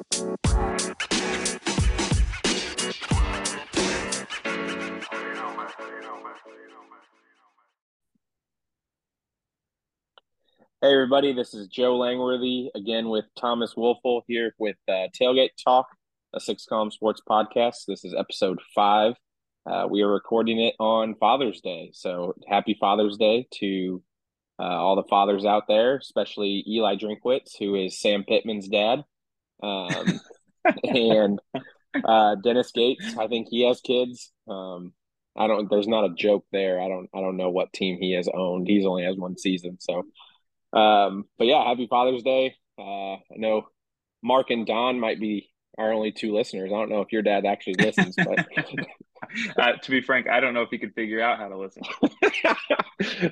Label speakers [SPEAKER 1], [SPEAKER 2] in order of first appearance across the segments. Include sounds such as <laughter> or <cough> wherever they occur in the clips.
[SPEAKER 1] Hey, everybody, this is Joe Langworthy again with Thomas Woelfel here with uh, Tailgate Talk, a six column sports podcast. This is episode five. Uh, we are recording it on Father's Day. So happy Father's Day to uh, all the fathers out there, especially Eli Drinkwitz, who is Sam Pittman's dad, um, and uh, Dennis Gates. I think he has kids. Um, I don't. There's not a joke there. I don't. I don't know what team he has owned. He's only has one season, so um, but yeah, happy Father's Day. Uh, I know Mark and Don might be our only two listeners. I don't know if your dad actually listens, but <laughs>
[SPEAKER 2] uh, to be frank, I don't know if he could figure out how to listen.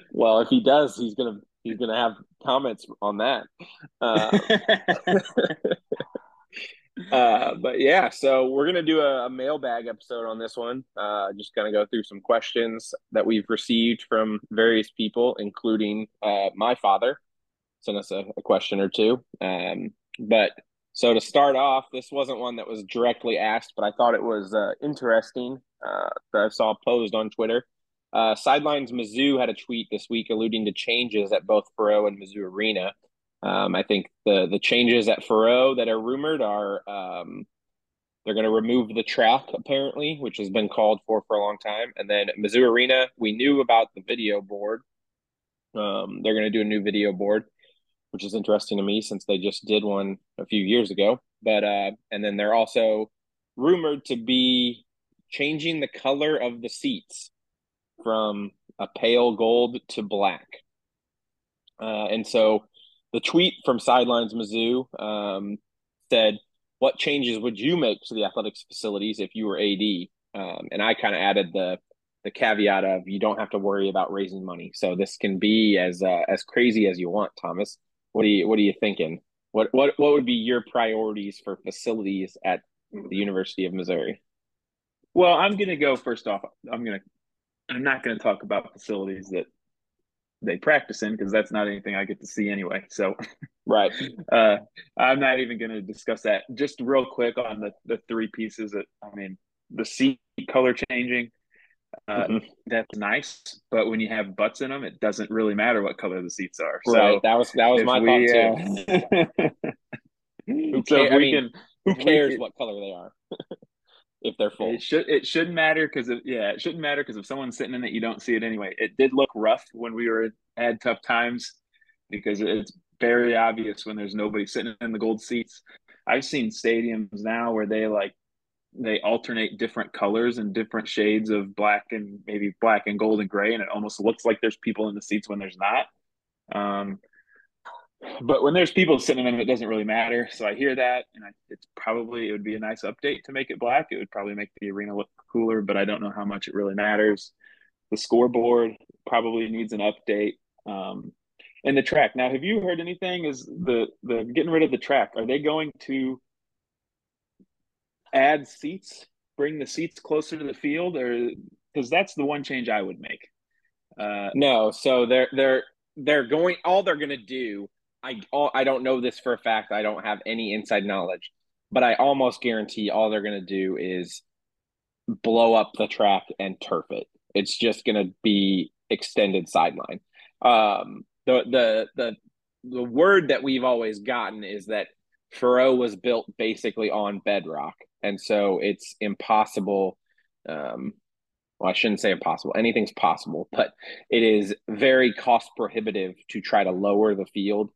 [SPEAKER 2] <laughs>
[SPEAKER 1] well, if he does, he's gonna he's gonna have comments on that. Uh, <laughs> uh, but yeah, so we're gonna do a, a mailbag episode on this one. Uh, just gonna go through some questions that we've received from various people, including uh, my father sent us a, a question or two. Um, but so to start off, this wasn't one that was directly asked, but I thought it was uh, interesting. Uh, that I saw posed on Twitter. Uh, Sidelines Mizzou had a tweet this week alluding to changes at both Faurot and Mizzou Arena. Um, I think the the changes at Faurot that are rumored are um, they're going to remove the track apparently, which has been called for for a long time, and then Mizzou Arena we knew about the video board. Um, they're going to do a new video board which is interesting to me since they just did one a few years ago. But uh, and then they're also rumored to be changing the color of the seats from a pale gold to black. Uh, and so the tweet from Sidelines Mizzou um, said, "What changes would you make to the athletics facilities if you were AD?" Um, and I kind of added the the caveat of you don't have to worry about raising money. So this can be as uh, as crazy as you want, Thomas. What are you What are you thinking? What What What would be your priorities for facilities at the University of Missouri?
[SPEAKER 2] Well, I'm going to go first off. I'm going to. I'm not going to talk about facilities that they practice in because that's not anything I get to see anyway. So,
[SPEAKER 1] right. <laughs>
[SPEAKER 2] Uh, I'm not even going to discuss that. Just real quick on the the three pieces that I mean, the seat color changing. Uh, mm-hmm. That's nice, but when you have butts in them, it doesn't really matter what color the seats are. So
[SPEAKER 1] right. that was that was my we, thought too. Uh, <laughs> <laughs> who, so I mean, can, who cares can, what color they are? If they're full,
[SPEAKER 2] it should it shouldn't matter because yeah, it shouldn't matter because if someone's sitting in it, you don't see it anyway. It did look rough when we were had tough times because it's very obvious when there's nobody sitting in the gold seats. I've seen stadiums now where they like they alternate different colors and different shades of black and maybe black and gold and gray, and it almost looks like there's people in the seats when there's not. Um, but when there's people sitting in them, it doesn't really matter. So I hear that, and I, it's probably it would be a nice update to make it black. It would probably make the arena look cooler, but I don't know how much it really matters. The scoreboard probably needs an update. Um, and the track. Now, have you heard anything? Is the the getting rid of the track? Are they going to add seats, bring the seats closer to the field, or because that's the one change I would make.
[SPEAKER 1] Uh, no, so they're they're they're going. All they're going to do. I all, I don't know this for a fact. I don't have any inside knowledge, but I almost guarantee all they're going to do is blow up the track and turf it. It's just going to be extended sideline. Um, the the the the word that we've always gotten is that Faurot was built basically on bedrock and so it's impossible um, well i shouldn't say impossible anything's possible but it is very cost prohibitive to try to lower the field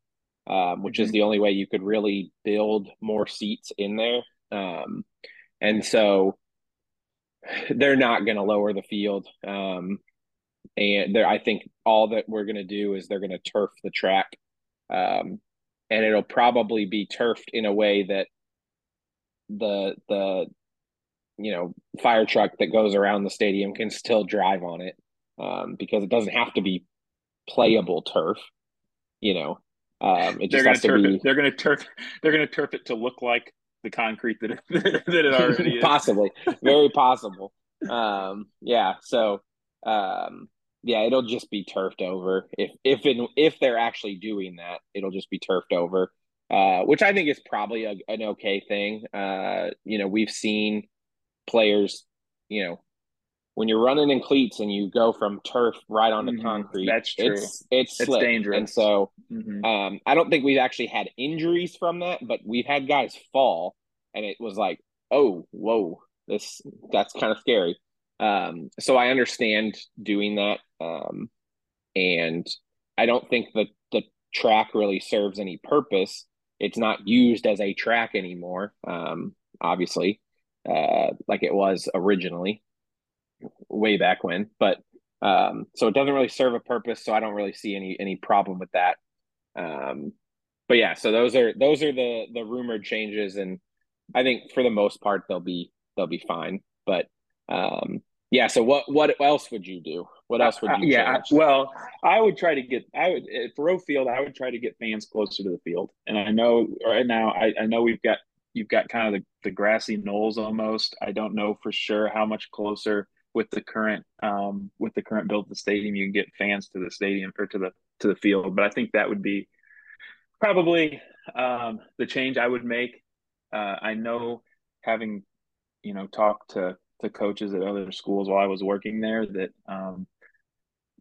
[SPEAKER 1] um, which mm-hmm. is the only way you could really build more seats in there um, and so they're not going to lower the field um, and there i think all that we're going to do is they're going to turf the track um, and it'll probably be turfed in a way that the the you know fire truck that goes around the stadium can still drive on it um, because it doesn't have to be playable turf. You know, um, it just has to be.
[SPEAKER 2] It. They're going to turf. They're going to turf it to look like the concrete that it, <laughs> that it already
[SPEAKER 1] is. possibly, <laughs> very possible. Um, yeah. So, um, yeah, it'll just be turfed over. If if it, if they're actually doing that, it'll just be turfed over. uh, which I think is probably a, an okay thing. Uh, you know, we've seen players, you know, when you're running in cleats and you go from turf right onto mm-hmm. concrete,
[SPEAKER 2] that's true.
[SPEAKER 1] It's it's, it's dangerous, and so mm-hmm. um, I don't think we've actually had injuries from that, but we've had guys fall, and it was like, oh, whoa, this that's kind of scary. Um, so I understand doing that, um, and I don't think that the track really serves any purpose. It's not used as a track anymore, um, obviously, uh, like it was originally way back when. But um, so it doesn't really serve a purpose. So I don't really see any any problem with that. Um, but yeah, so those are those are the the rumored changes, and I think for the most part they'll be they'll be fine. But um, yeah, so what what else would you do? What else would you? Uh,
[SPEAKER 2] yeah, well, I would try to get I would for Faurot Field. I would try to get fans closer to the field, and I know right now I, I know we've got you've got kind of the, the grassy knolls almost. I don't know for sure how much closer with the current um, with the current build of the stadium you can get fans to the stadium or to the to the field. But I think that would be probably um, the change I would make. Uh, I know having you know talked to to coaches at other schools while I was working there that um,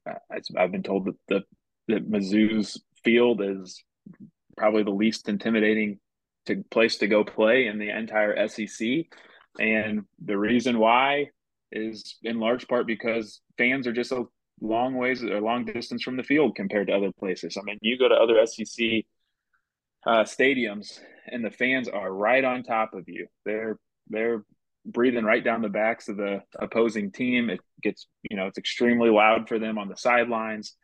[SPEAKER 2] I, have been told that the that Mizzou's field is probably the least intimidating to place to go play in the entire SEC. And the reason why is in large part because fans are just a long ways or long distance from the field compared to other places. I mean, you go to other SEC uh, stadiums and the fans are right on top of you. They're they're breathing right down the backs of the opposing team. It gets you know it's extremely loud for them on the sidelines,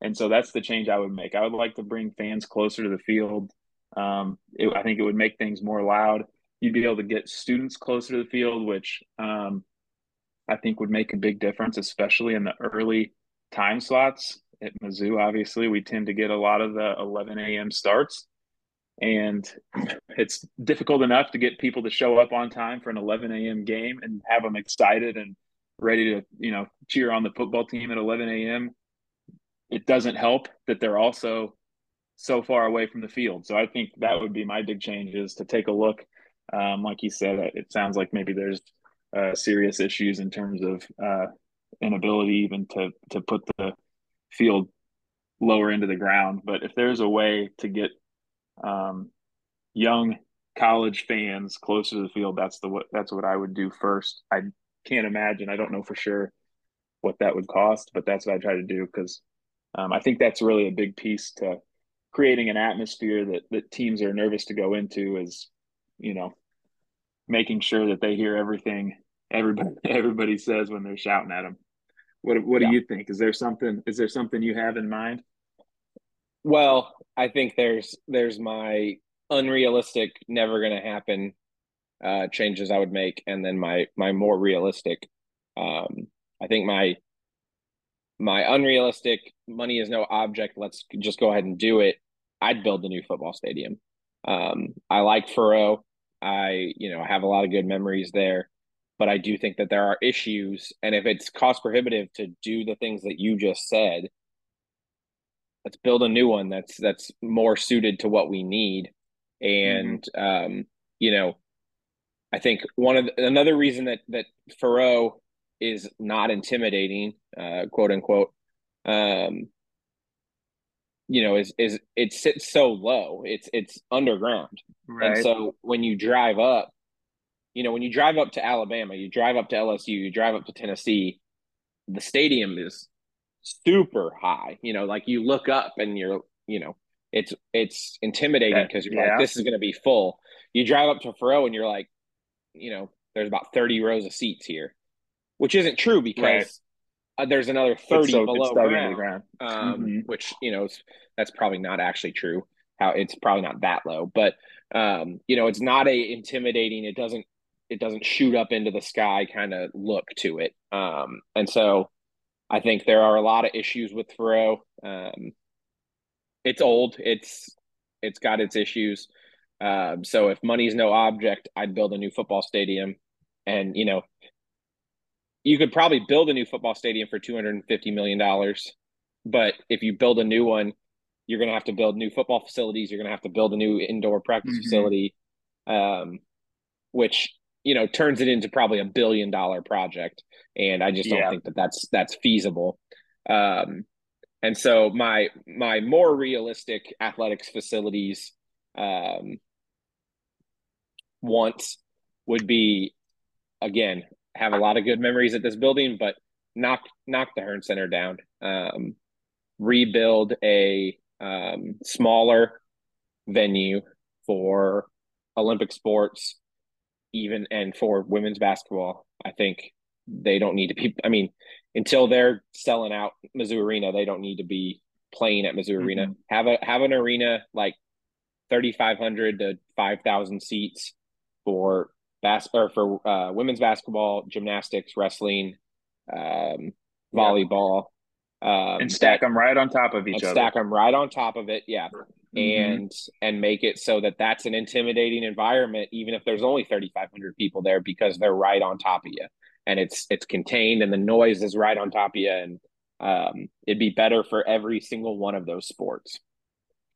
[SPEAKER 2] and so that's the change I would make. I would like to bring fans closer to the field. Um, it, I think it would make things more loud. You'd be able to get students closer to the field, which um, I think would make a big difference, especially in the early time slots at Mizzou. Obviously, we tend to get a lot of the 11 a.m. starts, and it's difficult enough to get people to show up on time for an 11 a.m. game and have them excited and ready to, you know, cheer on the football team at 11 a.m. It doesn't help that they're also so far away from the field. So I think that would be my big change is to take a look. Um, like you said, it sounds like maybe there's uh, serious issues in terms of uh, inability even to to put the field lower into the ground. But if there's a way to get um, young college fans closer to the field, that's the what that's what I would do first. I can't imagine. I don't know for sure what that would cost, but that's what I try to do because um, I think that's really a big piece to creating an atmosphere that that teams are nervous to go into. Is you know making sure that they hear everything everybody <laughs> everybody says when they're shouting at them. What what yeah. do you think? Is there something is there something you have in mind?
[SPEAKER 1] Well, I think there's there's my unrealistic, never going to happen uh, changes I would make, and then my my more realistic. Um, I think my my unrealistic money is no object. Let's just go ahead and do it. I'd build the new football stadium. Um, I like Faurot. I, you know, have a lot of good memories there, but I do think that there are issues. And if it's cost prohibitive to do the things that you just said, let's build a new one that's that's more suited to what we need. And mm-hmm. um, you know, I think one of the, another reason that that Faurot is not intimidating, uh, quote unquote, um, you know, is is it sits so low. It's it's underground. Right. And so when you drive up, you know, when you drive up to Alabama, you drive up to LSU, you drive up to Tennessee, the stadium is super high. You know, like you look up and you're, you know, it's it's intimidating because you're yeah. like, this is going to be full. You drive up to Faurot and you're like, you know, there's about 30 rows of seats here, which isn't true because right uh, there's another 30 so, below ground, ground. Um, mm-hmm. which you know that's probably not actually true how it's probably not that low but um, you know it's not a intimidating it doesn't it doesn't shoot up into the sky kind of look to it um, and so i think there are a lot of issues with Faurot. Um, it's old it's it's got its issues um, so if money's no object i'd build a new football stadium and you know you could probably build a new football stadium for 250 million dollars but if you build a new one you're going to have to build new football facilities. You're going to have to build a new indoor practice mm-hmm. facility, um, which you know turns it into probably a billion dollar project. And I just don't yeah. think that that's that's feasible. Um, and so my my more realistic athletics facilities um, wants would be again have a lot of good memories at this building, but knock knock the Hearn Center down. Um, rebuild a um, smaller venue for Olympic sports, even and for women's basketball. I think they don't need to be. I mean, until they're selling out Mizzou Arena, they don't need to be playing at Mizzou mm-hmm. Arena. Have a have an arena like thirty five hundred to five thousand seats for bas- or for uh, women's basketball, gymnastics, wrestling, um, volleyball,
[SPEAKER 2] um, and stack that, them right on top of each other.
[SPEAKER 1] Stack them right on top of it, yeah, mm-hmm. and and make it so that that's an intimidating environment, even if there's only thirty five hundred people there, because they're right on top of you, and it's it's contained, and the noise is right on top of you, and um, it'd be better for every single one of those sports.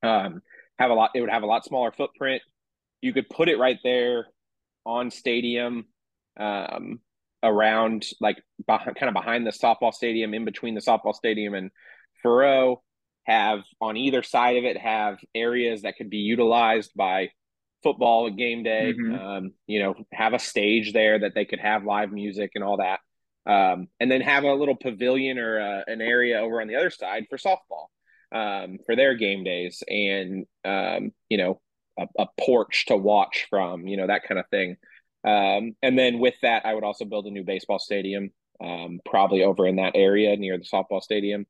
[SPEAKER 1] Um, have a lot. It would have a lot smaller footprint. You could put it right there on stadium. Um, around like behind, kind of behind the softball stadium, in between the softball stadium and Faurot, have on either side of it have areas that could be utilized by football game day. Mm-hmm. Um, you know, have a stage there that they could have live music and all that. Um, and then have a little pavilion or uh, an area over on the other side for softball um, for their game days, and um, you know, a, a porch to watch from, you know, that kind of thing. Um, and then with that, I would also build a new baseball stadium, um, probably over in that area near the softball stadium,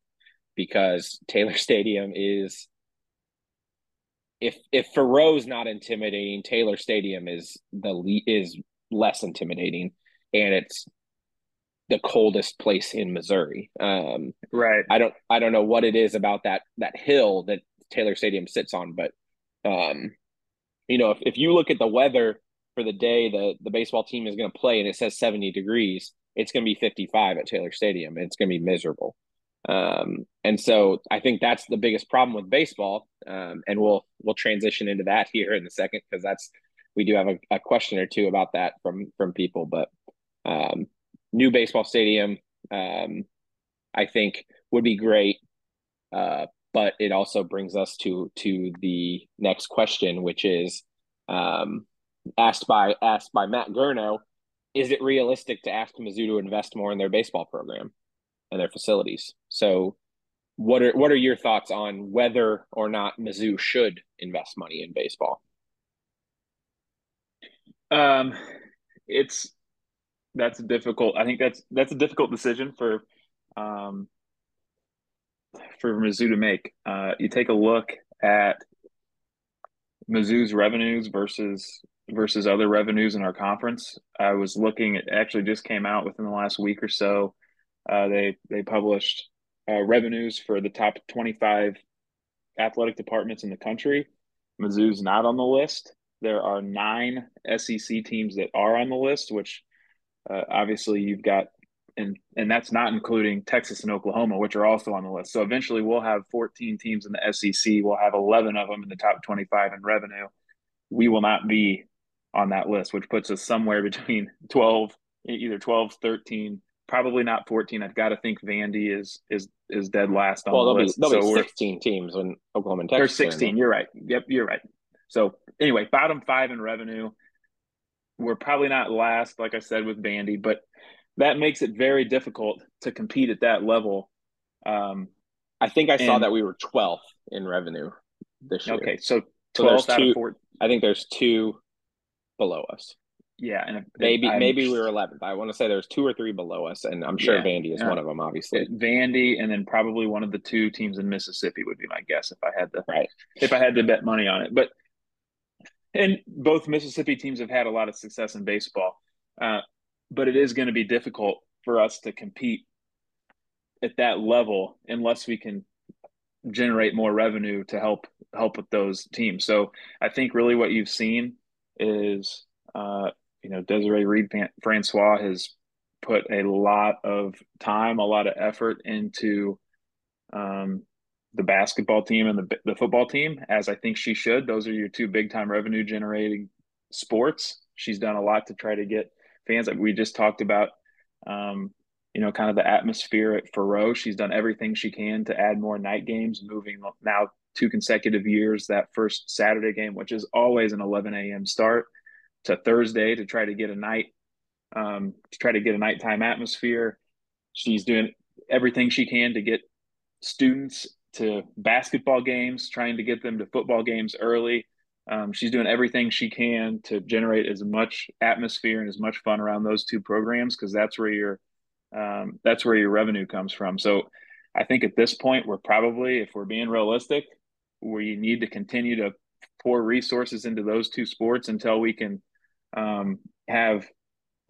[SPEAKER 1] because Taylor <laughs> Stadium is. If if Faurot's not intimidating, Taylor Stadium is the is less intimidating, and it's the coldest place in Missouri. Um,
[SPEAKER 2] right.
[SPEAKER 1] I don't I don't know what it is about that that hill that Taylor Stadium sits on, but um, you know, if, if you look at the weather for the day the the baseball team is going to play and it says 70 degrees it's going to be 55 at taylor stadium it's going to be miserable. Um, and so i think that's the biggest problem with baseball um, and we'll we'll transition into that <laughs> here in a second because that's we do have a, a, question or two about that from from people but um, new baseball stadium um, i think would be great uh, but it also brings us to to the next question which is um, asked by asked by Matt Gurno, is it realistic to ask Mizzou to invest more in their baseball program and their facilities? So, what are what are your thoughts on whether or not Mizzou should invest money in baseball?
[SPEAKER 2] Um, it's that's difficult. I think that's that's a difficult decision for um for Mizzou to make. Uh, you take a look at Mizzou's revenues versus versus other revenues in our conference. I was looking it actually just came out within the last week or so. Uh, they they published uh, revenues for the top 25 athletic departments in the country. Mizzou's not on the list. There are nine SEC teams that are on the list, which uh, obviously you've got, and and that's not including Texas and Oklahoma, which are also on the list. So eventually we'll have 14 teams in the SEC. We'll have 11 of them in the top 25 in revenue. We will not be on that list, which puts us somewhere <laughs> between 12, either 12, 13, probably not 14. I've got to think Vandy is is is dead last on
[SPEAKER 1] well,
[SPEAKER 2] the
[SPEAKER 1] list. Be, there'll so be 16 teams when Oklahoma and Texas.
[SPEAKER 2] There's 16. You're right. Yep, you're right. So anyway, bottom five in revenue. We're probably not last, like I said, with Vandy, but that makes it very difficult to compete at that level. Um,
[SPEAKER 1] I think I saw that we were 12th in revenue this year.
[SPEAKER 2] Okay, so 12 so two,
[SPEAKER 1] I think there's two below us.
[SPEAKER 2] Yeah, and
[SPEAKER 1] maybe I'm, maybe we were 11th. I want to say there's two or three below us, and I'm sure yeah, Vandy is one of them. Obviously,
[SPEAKER 2] Vandy, and then probably one of the two teams in Mississippi would be my guess if I had to
[SPEAKER 1] right.
[SPEAKER 2] if I had to bet money on it. But and both Mississippi teams have had a lot of success in baseball, uh, but it is going to be difficult for us to compete at that level unless we can generate more revenue to help help with those teams. So I think really what you've seen is uh, you know Desiree Reed Francois has put a lot of time, a lot of effort into um, the basketball team and the the football team, as I think she should. Those are your two big time revenue generating sports. She's done a lot to try to get fans. Like we just talked about, um, you know, kind of the atmosphere at Faurot. She's done everything she can to add more night games, moving now two consecutive years that first Saturday game, which is always an 11 a.m. start, to Thursday to try to get a night, um, to try to get a nighttime atmosphere. She's doing everything she can to get students to basketball games, trying to get them to football games early. Um, she's doing everything she can to generate as much atmosphere and as much fun around those two programs because that's where your um, that's where your revenue comes from. So I think at this point we're probably, if we're being realistic, we need to continue to pour resources into those two sports until we can um, have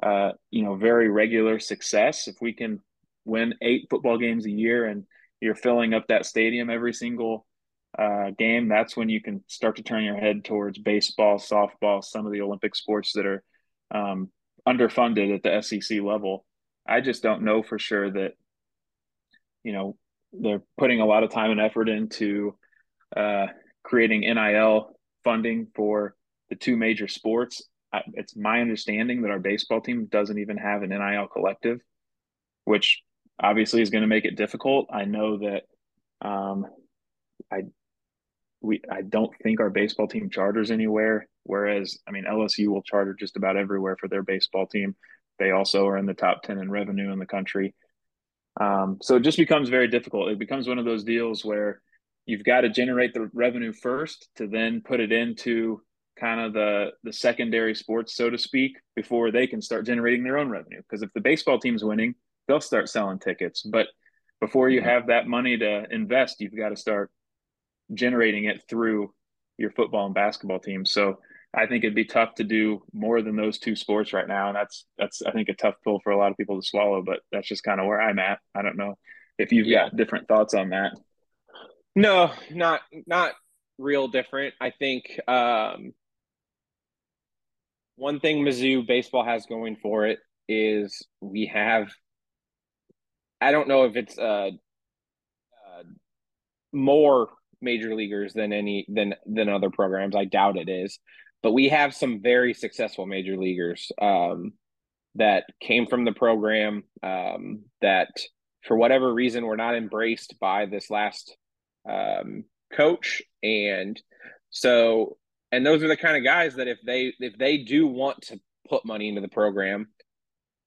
[SPEAKER 2] uh, you know very regular success. If we can win eight football games a year and you're filling up that stadium every single uh, game, that's when you can start to turn your head towards baseball, softball, some of the Olympic sports that are um, underfunded at the SEC level. I just don't know for sure that, you know, they're putting a lot of time and effort into uh, creating NIL funding for the two major sports. It's my understanding that our baseball team doesn't even have an NIL collective, which obviously is going to make it difficult. I know that um, I we I don't think our baseball team charters anywhere. Whereas I mean LSU will charter just about everywhere for their baseball team. They also are in the top ten in revenue in the country. Um, so it just becomes very difficult. It becomes one of those deals where you've got to generate the revenue first to then put it into kind of the the secondary sports, so to speak, before they can start generating their own revenue. Because if the baseball team's winning, they'll start selling tickets. But before you have that money to invest, you've got to start generating it through your football and basketball team. So I think it'd be tough to do more than those two sports right now. And that's that's I think a tough pill for a lot of people to swallow, but that's just kind of where I'm at. I don't know if you've yeah. got different thoughts on that.
[SPEAKER 1] No, not not real different. I think um one thing Mizzou baseball has going for it is we have I don't know if it's uh, uh, more major leaguers than any than than other programs. I doubt it is, but we have some very successful major leaguers um, that came from the program um, that for whatever reason were not embraced by this last um, coach, and so and those are the kind of guys that if they if they do want to put money into the program,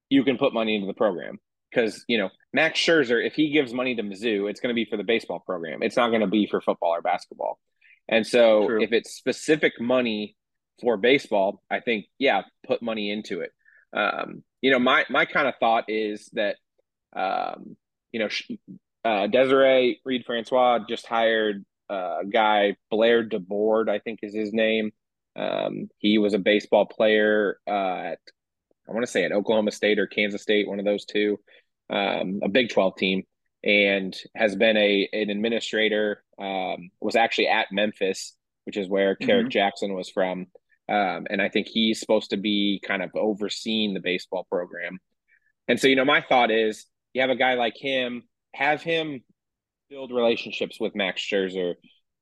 [SPEAKER 1] you can put money into the program because you know Max Scherzer, if he gives money to Mizzou, it's going to be for the baseball program. It's not going to be for football or basketball. And so, True. if it's specific money for baseball, I think yeah, put money into it. Um, you know, my my kind of thought is that um, you know uh, Desiree Reed Francois just hired a guy Blair DeBoard, I think is his name. Um, he was a baseball player uh, at I want to say at Oklahoma State or Kansas State, one of those two, um, a Big 12 team, and has been a an administrator. Um, was actually at Memphis, which is where mm-hmm. Kerrick Jackson was from, um, and I think he's supposed to be kind of overseeing the baseball program. And so, you know, my thought is, you have a guy like him, have him build relationships with Max Scherzer,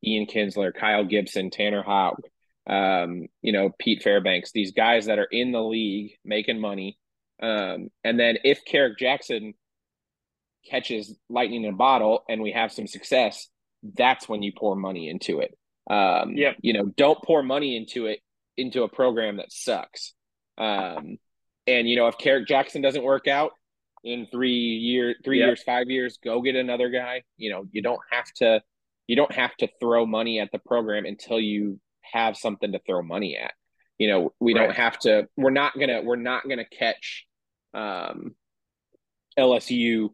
[SPEAKER 1] Ian Kinsler, Kyle Gibson, Tanner Houck, um, you know, Pete Fairbanks, these guys that are in the league making money. Um, and then if Kerrick Jackson catches lightning in a bottle and we have some success, that's when you pour money into it. Um, yep. you know, don't pour money into it into a program that sucks. Um, and you know, if Kerrick Jackson doesn't work out in three year, three yep. years, five years, go get another guy. You know, you don't have to, you don't have to throw money at the program until you have something to throw money at. You know, we right. don't have to. We're not gonna. We're not gonna catch um, LSU,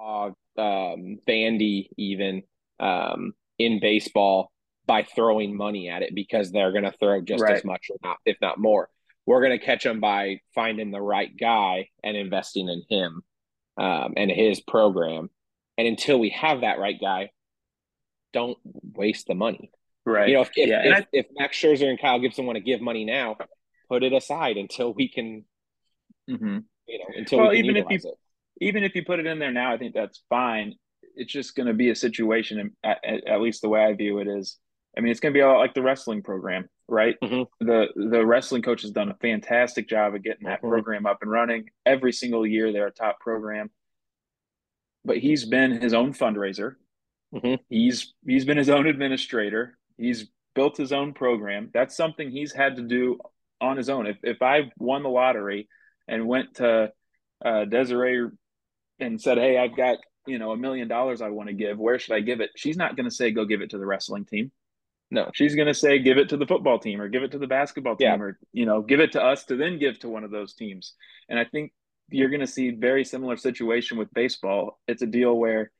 [SPEAKER 1] uh, um, Vandy, even um, in baseball by throwing money at it because they're going to throw just right. as much, or not, if not more. We're going to catch them by finding the right guy and investing in him um, and his program. And until we have that right guy, don't waste the money.
[SPEAKER 2] Right.
[SPEAKER 1] You know, if if, yeah. if, I, if, Max Scherzer and Kyle Gibson want to give money now, put it aside until we can.
[SPEAKER 2] Mm-hmm.
[SPEAKER 1] You know, until well, we
[SPEAKER 2] even if you
[SPEAKER 1] it.
[SPEAKER 2] even if you put it in there now, I think that's fine. it's just going to be a situation, at, at, least the way I view it is, I mean, it's going to be a lot like the wrestling program, right? Mm-hmm. The the wrestling coach has done a fantastic job of getting that mm-hmm. program up and running. Every single year, they're a top program. But he's been his own fundraiser. Mm-hmm. He's he's been his own administrator. He's built his own program. That's something he's had to do on his own. If if I won the lottery and went to uh, Desiree and said, "Hey, I've got you know a million dollars I want to give. Where should I give it?" She's not going to say, "Go give it to the wrestling team." No, she's going to say, "Give it to the football team, or give it to the basketball team, yeah. or you know, give it to us to then give to one of those teams." And I think you're going to see very similar situation with baseball. It's a deal where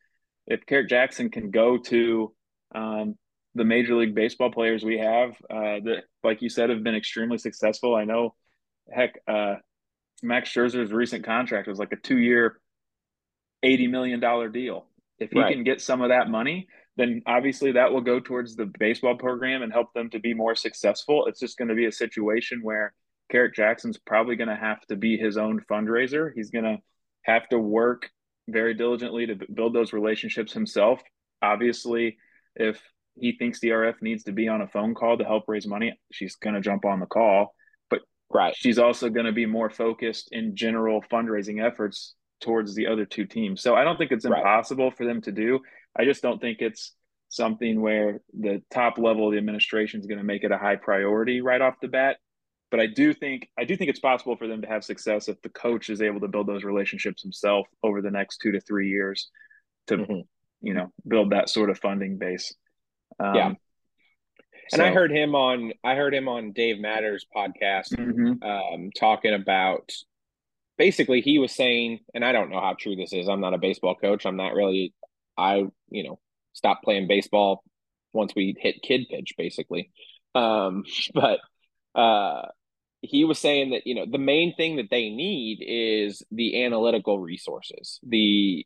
[SPEAKER 2] if Kerrick Jackson can go to um, the Major League Baseball players we have uh, that, like you said, have been extremely successful. I know, heck, uh, Max Scherzer's recent contract was like a two-year, eighty million dollar deal. If he right. can get some of that money, then obviously that will go towards the baseball program and help them to be more successful. It's just going to be a situation where Kerrick Jackson's probably going to have to be his own fundraiser. He's going to have to work very diligently to build those relationships himself. Obviously, if he thinks DRF needs to be on a phone call to help raise money, she's going to jump on the call. Right. she's also going to be more focused in general fundraising efforts towards the other two teams. So I don't think it's impossible right. for them to do. I just don't think it's something where the top level of the administration is going to make it a high priority right off the bat. But I do think I do think it's possible for them to have success if the coach is able to build those relationships himself over the next two to three years to mm-hmm. you know build that sort of funding base.
[SPEAKER 1] Um, yeah. And so, I heard him on I heard him on Dave Matter's podcast mm-hmm. um, talking about basically he was saying, and I don't know how true this is. I'm not a baseball coach. I'm not really I, you know, stopped playing baseball once we hit kid pitch, basically. Um, <laughs> but uh he was saying that you know the main thing that they need is the analytical resources the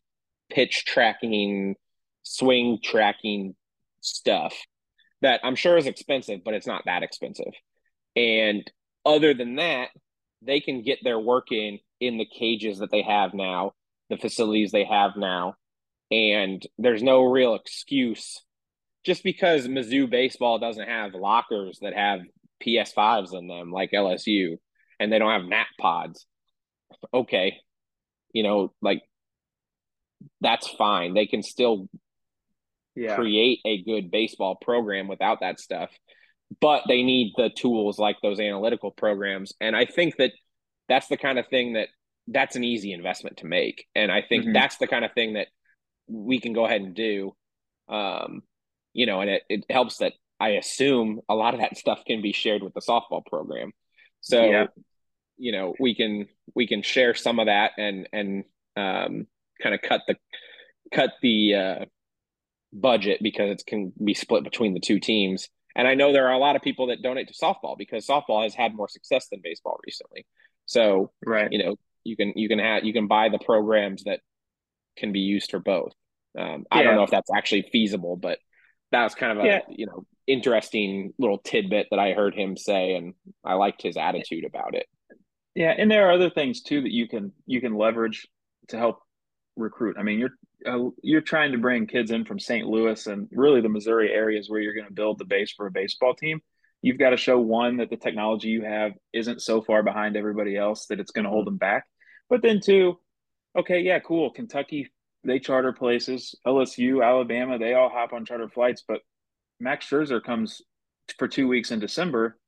[SPEAKER 1] pitch tracking swing tracking stuff that i'm sure is expensive but it's not that expensive and other than that they can get their work in in the cages that they have now the facilities they have now and there's no real excuse just because mizzou baseball doesn't have lockers that have PS5s in them like LSU and they don't have nap pods. Okay. You know, like that's fine. They can still yeah. create a good baseball program without that stuff. But they need the tools like those analytical programs. And I think that that's the kind of thing that that's an easy investment to make. And I think mm-hmm. that's the kind of thing that we can go ahead and do. Um, you know, and it, it helps that I assume a lot of that stuff can be shared with the softball program. So, yeah. you know, we can we can share some of that and and um, kind of cut the cut the uh, budget because it can be split between the two teams. And I know there are a lot of people that donate to softball because softball has had more success than baseball recently. So, right, you know, you can you can have you can buy the programs that can be used for both. Um, I don't know if that's actually feasible, but that was kind of a yeah. you know interesting little tidbit that I heard him say, and I liked his attitude about it.
[SPEAKER 2] Yeah, and there are other things too that you can you can leverage to help recruit. I mean, you're uh, you're trying to bring kids in from St. Louis and really the Missouri areas where you're going to build the base for a baseball team. You've got to show one that the technology you have isn't so far behind everybody else that it's going to hold them back. But then two, okay, yeah, cool. Kentucky they charter places. LSU, Alabama, they all hop on charter flights, but Max Scherzer comes for two weeks in December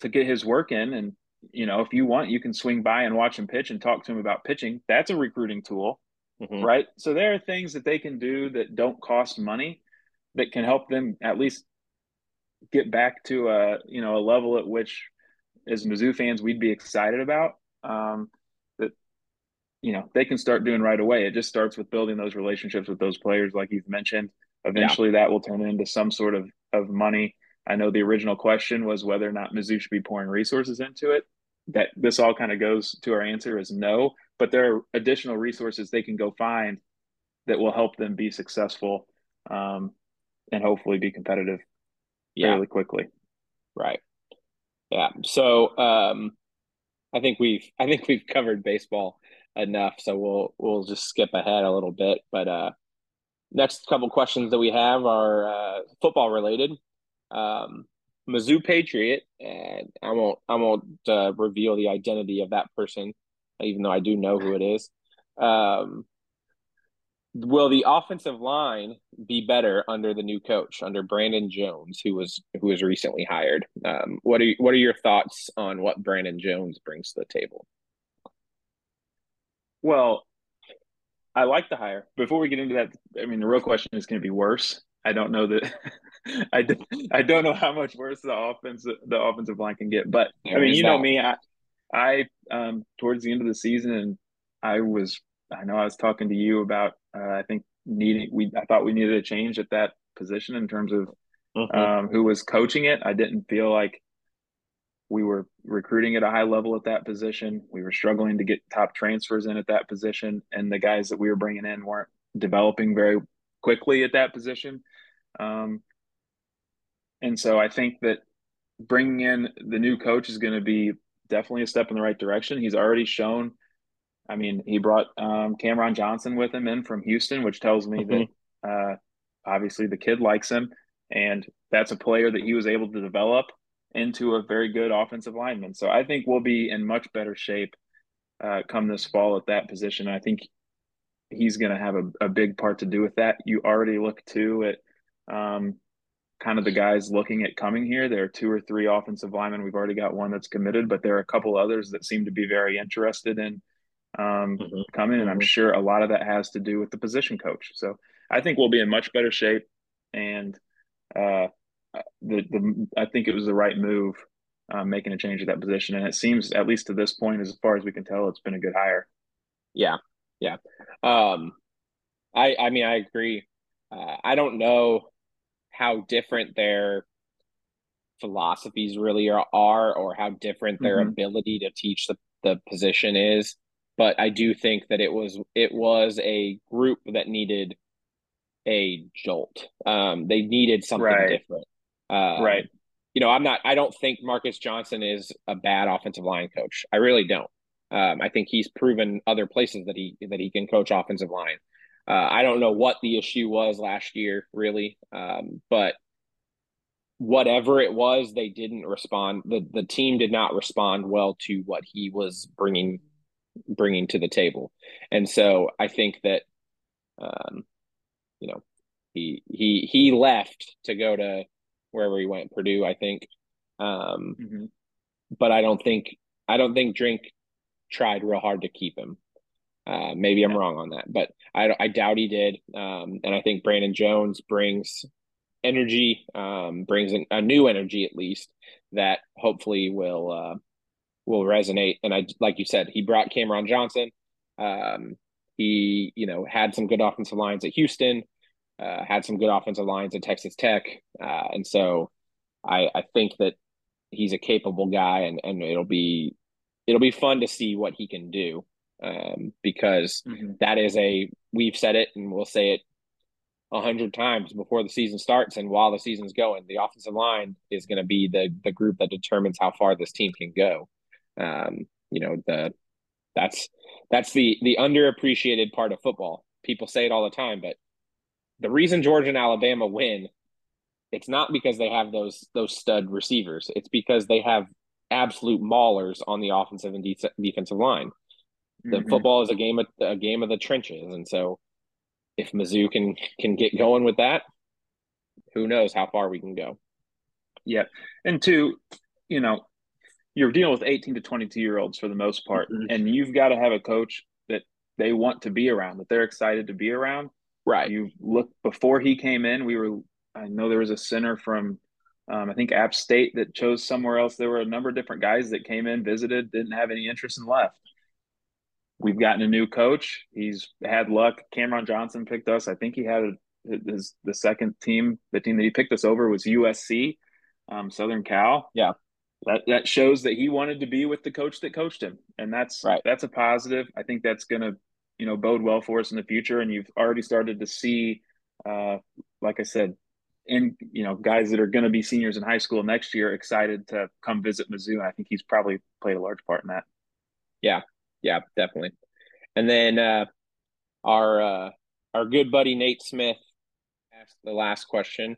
[SPEAKER 2] to get his work in. And, you know, if you want, you can swing by and watch him pitch and talk to him about pitching. That's a recruiting tool, mm-hmm. right? So there are things that they can do that don't cost money that can help them at least get back to a, you know, a level at which as Mizzou fans, we'd be excited about. Um, that, you know, they can start doing right away. It just starts with building those relationships with those players, like you've mentioned. Eventually, yeah. that will turn into some sort of of money. I know the original question was whether or not Mizzou should be pouring resources into it. That this all kind of goes to our answer is no, but there are additional resources they can go find that will help them be successful um, and hopefully be competitive yeah. fairly quickly.
[SPEAKER 1] Right. Yeah. So um, I think we've I think we've covered baseball enough. So we'll we'll just skip ahead a little bit. But uh, next couple questions that we have are uh, football related. Um, Mizzou Patriot, and I won't I won't uh, reveal the identity of that person, even though I do know who it is. Um, will the offensive line be better under the new coach, under Brandon Jones, who was who was recently hired? Um, what are what are your thoughts on what Brandon Jones brings to the table?
[SPEAKER 2] Well, I like the hire. Before we get into that, I mean, the real question is, can it be worse? I don't know that. <laughs> I, I don't know how much worse the offense the offensive line can get. But there I mean, you that. know me. I I um towards the end of the season, and I was I know I was talking to you about uh, I think needing we I thought we needed a change at that position in terms of mm-hmm. um, who was coaching it. I didn't feel like we were recruiting at a high level at that position. We were struggling to get top transfers in at that position, and the guys that we were bringing in weren't developing very quickly at that position. Um, and so I think that bringing in the new coach is going to be definitely a step in the right direction. He's already shown. I mean, he brought um, Cameron Johnson with him in from Houston, which tells me mm-hmm. that uh, obviously the kid likes him, and that's a player that he was able to develop into a very good offensive lineman. So I think we'll be in much better shape uh, come this fall at that position. I think he's going to have a, a, big part to do with that. You already look too at um, kind of the guys looking at coming here. There are two or three offensive linemen. We've already got one that's committed, but there are a couple others that seem to be very interested in um, mm-hmm. coming. And I'm mm-hmm. sure a lot of that has to do with the position coach. So I think we'll be in much better shape. And uh, the, the I think it was the right move um, making a change at that position. And it seems, at least to this point, as far as we can tell, it's been a good hire.
[SPEAKER 1] Yeah. Yeah. Um, I, I mean, I agree. Uh, I don't know how different their philosophies really are, are or how different their mm-hmm. ability to teach the, the position is. But i do think that it was it was a group that needed a jolt. Um they needed something right. different.
[SPEAKER 2] Uh, right.
[SPEAKER 1] you know i'm not i don't think marcus johnson is a bad offensive line coach. I really don't. Um, i think he's proven other places that he that he can coach offensive line uh, I don't know what the issue was last year, really, um, but whatever it was, they didn't respond. the The team did not respond well to what he was bringing bringing to the table, and so I think that, um, you know, he he he left to go to wherever he went, Purdue, I think. Um, mm-hmm. But I don't think I don't think Drink tried real hard to keep him. Uh, maybe I'm wrong on that, but I, I doubt he did. Um, and I think Brandon Jones brings energy, um, brings an, a new energy at least that hopefully will uh, will resonate. And I, like you said, he brought Cameron Johnson. Um, he, you know, had some good offensive lines at Houston, uh, had some good offensive lines at Texas Tech, uh, and so I, I think that he's a capable guy, and and it'll be it'll be fun to see what he can do um, because mm-hmm. that is a we've said it and we'll say it a hundred times before the season starts and while the season's going, the offensive line is going to be the the group that determines how far this team can go. Um, you know the that's that's the the underappreciated part of football. People say it all the time, but the reason Georgia and Alabama win, it's not because they have those those stud receivers. It's because they have absolute maulers on the offensive and de- defensive line the mm-hmm. football is a game of a game of the trenches, and so if Mizzou can can get going with that, who knows how far we can go.
[SPEAKER 2] Yeah, and two, you know, you're dealing with 18 to 22 year olds for the most part, mm-hmm. and you've got to have a coach that they want to be around, that they're excited to be around.
[SPEAKER 1] Right.
[SPEAKER 2] You look before he came in, we were. I know there was a center from um, I think App State that chose somewhere else. There were a number of different guys that came in, visited, didn't have any interest and left. We've gotten a new coach. He's had luck. Cameron Johnson picked us. I think he had a, his the second team. The team that he picked us over was USC, um, Southern Cal.
[SPEAKER 1] Yeah,
[SPEAKER 2] that that shows that he wanted to be with the coach that coached him, and that's right. That's a positive. I think that's going to you know bode well for us in the future. And you've already started to see, uh, like I said, in you know guys that are going to be seniors in high school next year excited to come visit Mizzou. And I think he's probably played a large part in that.
[SPEAKER 1] Yeah, yeah, definitely. And then uh, our uh, our good buddy Nate Smith asked the last question,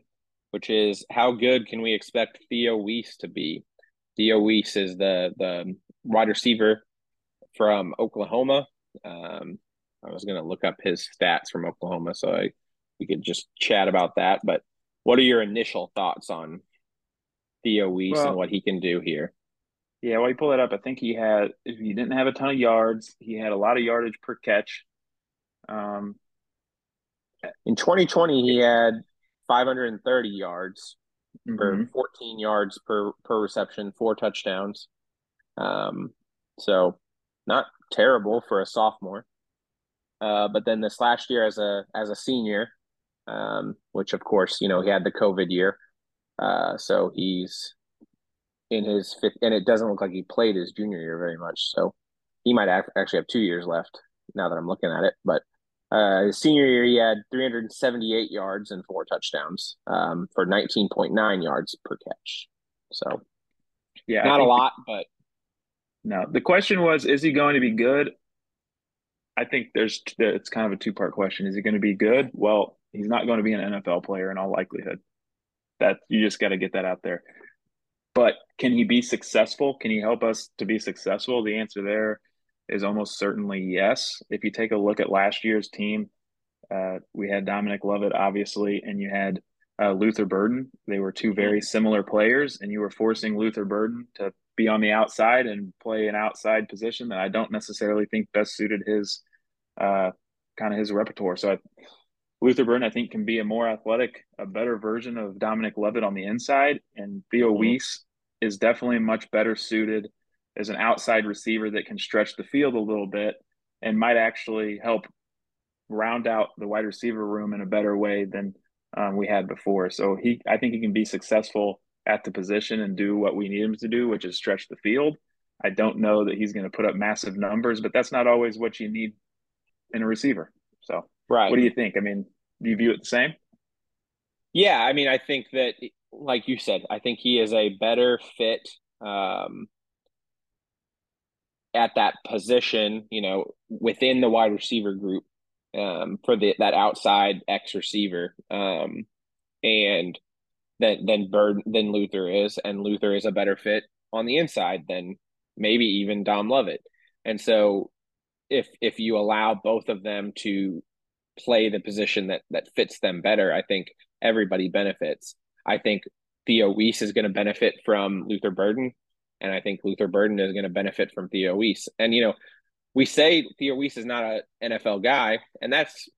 [SPEAKER 1] which is how good can we expect Theo Wease to be? Theo Wease is the the wide receiver from Oklahoma. Um, I was going to look up his stats from Oklahoma, so I, we could just chat about that. But what are your initial thoughts on Theo Wease well, and what he can do here?
[SPEAKER 2] Yeah, while you pull that up, I think he had if he didn't have a ton of yards, he had a lot of yardage per catch. Um,
[SPEAKER 1] in 2020, he had 530 yards mm-hmm. 14 yards per per reception, four touchdowns. Um, so not terrible for a sophomore. Uh, but then this last year as a as a senior, um, which of course you know he had the COVID year, uh, so he's in his fifth, and it doesn't look like he played his junior year very much. So he might actually have two years left now that I'm looking at it. But uh, his senior year, he had 378 yards and four touchdowns um, for 19.9 yards per catch. So, yeah, not a lot, but
[SPEAKER 2] no. The question was, is he going to be good? I think there's it's kind of a two part question. Is he going to be good? Well, he's not going to be an NFL player in all likelihood. That you just got to get that out there. But can he be successful? Can he help us to be successful? The answer there is almost certainly yes. If you take a look at last year's team, uh, we had Dominic Lovett, obviously, and you had uh, Luther Burden. They were two very similar players, and you were forcing Luther Burden to be on the outside and play an outside position that I don't necessarily think best suited his uh, kind of his repertoire. So I, Luther Burden, I think, can be a more athletic, a better version of Dominic Lovett on the inside, and Theo mm-hmm. Wease is definitely much better suited as an outside receiver that can stretch the field a little bit and might actually help round out the wide receiver room in a better way than um, we had before. So he, I think he can be successful at the position and do what we need him to do, which is stretch the field. I don't know that he's going to put up massive numbers, but that's not always what you need in a receiver. So, right. What do you think? I mean, do you view it the same?
[SPEAKER 1] Yeah, I mean, I think that, like you said, I think he is a better fit um, at that position, you know, within the wide receiver group um, for the that outside X receiver. Um, and then then Bird than Luther is, and Luther is a better fit on the inside than maybe even Dom Lovett. And so if if you allow both of them to play the position that that fits them better, I think everybody benefits. I think Theo Wease is going to benefit from Luther Burden and I think Luther Burden is going to benefit from Theo Wease. And, you know, we say Theo Wease is not an NFL guy, and that's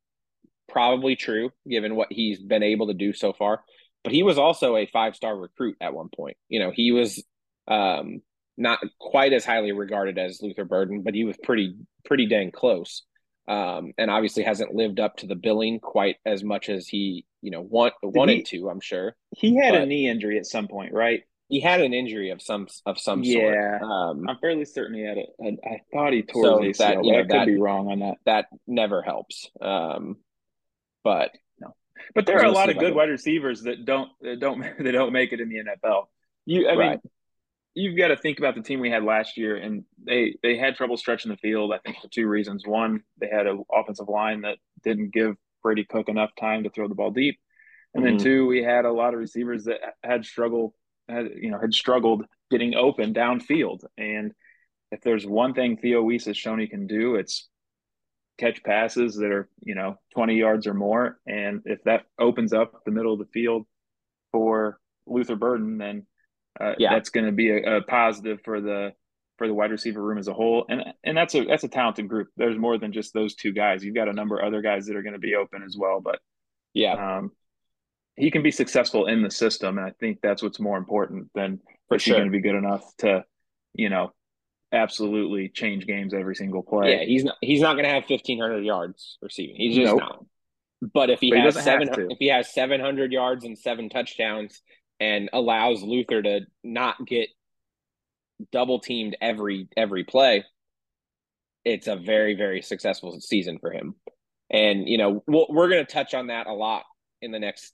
[SPEAKER 1] probably true given what he's been able to do so far. But he was also a five star recruit at one point. You know, he was um, not quite as highly regarded as Luther Burden, but he was pretty pretty dang close. Um, and obviously hasn't lived up to the billing quite as much as he, you know, want wanted he, to. I'm sure
[SPEAKER 2] he had but, a knee injury at some point, right?
[SPEAKER 1] he had an injury of some of some yeah,
[SPEAKER 2] sort. Um, I'm fairly certain he had it. I, I thought he tore so his ACL, that, you know, I could that, be wrong on that.
[SPEAKER 1] That never helps. Um, but
[SPEAKER 2] no, but there are a lot of good wide receivers that don't that don't <laughs> they don't make it in the NFL. You, I right. mean, you've got to think about the team we had last year, and they they had trouble stretching the field. I think for two reasons: one, they had an offensive line that didn't give Brady Cook enough time to throw the ball deep, and mm-hmm. then two, we had a lot of receivers that had struggled, had you know had struggled getting open downfield. And if there's one thing Theo Wease has shown he can do, it's catch passes that are you know 20 yards or more. And if that opens up the middle of the field for Luther Burden, then uh, yeah. that's going to be a, a positive for the for the wide receiver room as a whole. And and that's a that's a talented group. There's more than just those two guys. You've got a number of other guys that are going to be open as well. But
[SPEAKER 1] yeah,
[SPEAKER 2] um, he can be successful in the system, and I think that's what's more important than for sure going to be good enough to, you know, absolutely change games every single play.
[SPEAKER 1] Yeah, he's not he's not going to have fifteen hundred yards receiving. He's just nope. not. But if he but has he seven, if he has seven hundred yards and seven touchdowns, and allows Luther to not get double teamed every every play, it's a very very successful season for him. And you know we we are going to touch on that a lot in the next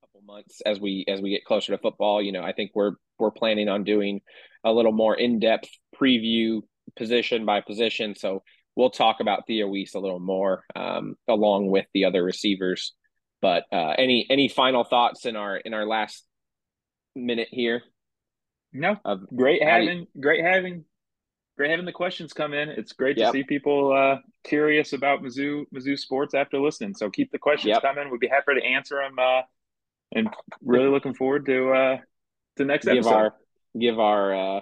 [SPEAKER 1] couple months as we as we get closer to football. You know, I think we're we're planning on doing a little more in depth preview position by position. So we'll talk about Theo Wease a little more um, along with the other receivers. But uh, any any final thoughts in our in our last minute here?
[SPEAKER 2] No, of great having great having great having the questions come in. It's great yep. to see people uh, curious about Mizzou Mizzou sports after listening. So keep the questions yep. coming. We'd be happy to answer them. Uh, and really looking forward to uh, to next
[SPEAKER 1] give
[SPEAKER 2] episode.
[SPEAKER 1] Our, give our uh,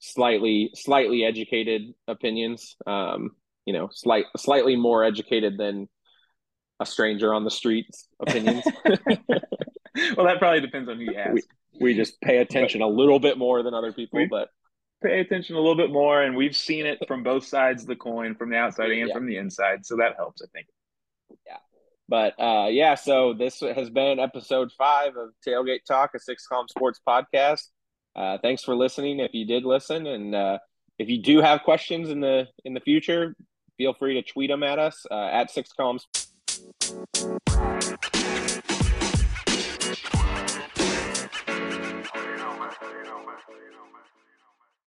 [SPEAKER 1] slightly slightly educated opinions. Um, you know, slight slightly more educated than a stranger on the streets opinions. <laughs>
[SPEAKER 2] well, that probably depends on who you <laughs> ask.
[SPEAKER 1] We, we just pay attention a little bit more than other people, but
[SPEAKER 2] pay attention a little bit more, and we've seen it from both sides of the coin, from the outside and yeah. from the inside. So that helps, I think.
[SPEAKER 1] Yeah. But uh, yeah, so this has been episode five of Tailgate Talk, a Six Column Sports podcast. Uh, thanks for listening. If you did listen, and uh, if you do have questions in the in the future, feel free to tweet them at us uh, at Six Columns.